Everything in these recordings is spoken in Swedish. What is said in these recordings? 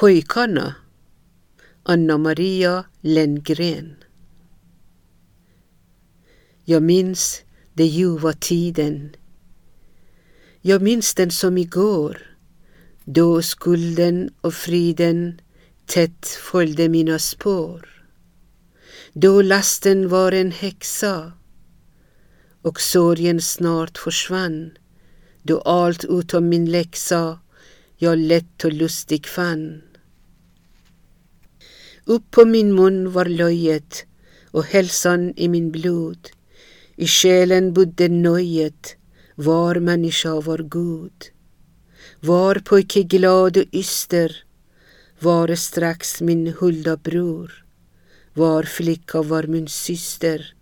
Pojkarna Anna Maria Lenngren Jag minns det ljuva tiden. Jag minns den som igår, då skulden och friden tätt följde mina spår. Då lasten var en häxa och sorgen snart försvann, då allt utom min läxa jag lätt och lustig fann. Upp på min mun var löjet och hälsan i min blod. I själen bodde nöjet, var människa var god. Var pojke glad och yster, var strax min hulda bror. Var flicka var min syster,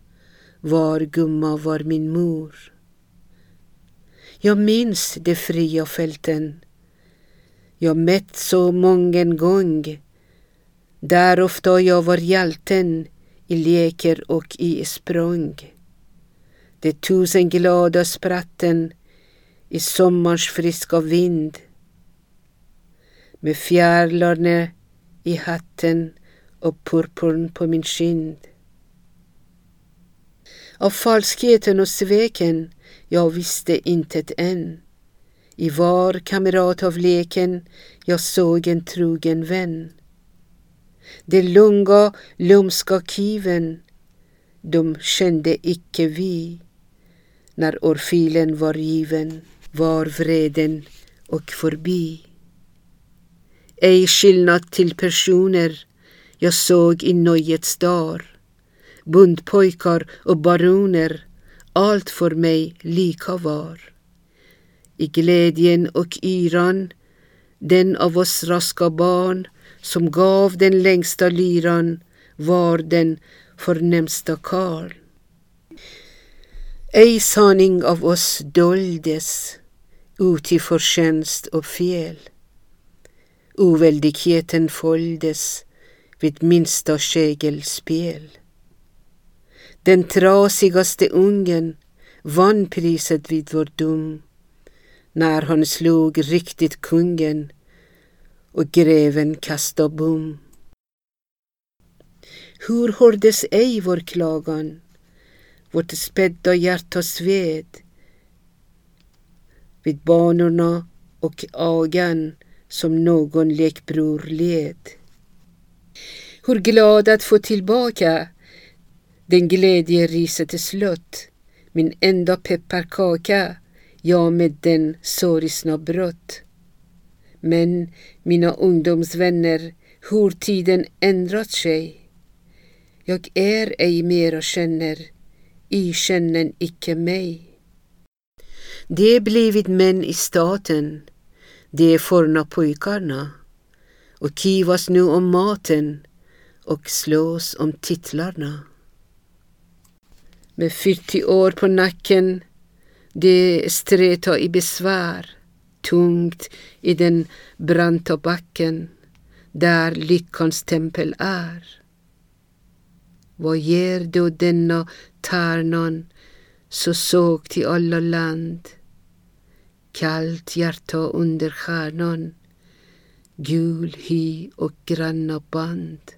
var gumma var min mor. Jag minns de fria fälten, jag mätt så mången gång, där ofta jag var hjälten i leker och i språng. De tusen glada spratten i sommarns friska vind med fjärilarna i hatten och purpurn på min kind. Av falskheten och sveken jag visste intet än. I var kamrat av leken jag såg en trogen vän. De långa, lumska kiven, de kände icke vi. När orfilen var given var vreden och förbi. Ej skillnad till personer jag såg i nöjets dar. Bundpojkar och baroner, allt för mig lika var. I glädjen och yran, den av oss raska barn som gav den längsta lyran var den förnämsta karl. Ej sanning av oss doldes uti förtjänst och fel. Oväldigheten följdes vid minsta kägelspel Den trasigaste ungen vann priset vid vår dom när han slog riktigt kungen och greven kasta bom. Hur hördes ej vår klagan, vårt spädda hjärta sved vid banorna och agan som någon lekbror led. Hur glad att få tillbaka den glädje riset slött, min enda pepparkaka, jag med den sorgsna brott. Men mina ungdomsvänner, hur tiden ändrat sig. Jag är ej mer och känner, i känner icke mig. Det blivit män i staten, de forna pojkarna och kivas nu om maten och slås om titlarna. Med 40 år på nacken, de streta i besvär tungt i den branta backen där lyckans tempel är. Vad ger då denna tärnan så såg till alla land? Kallt hjärta under stjärnan, gul hy och granna band.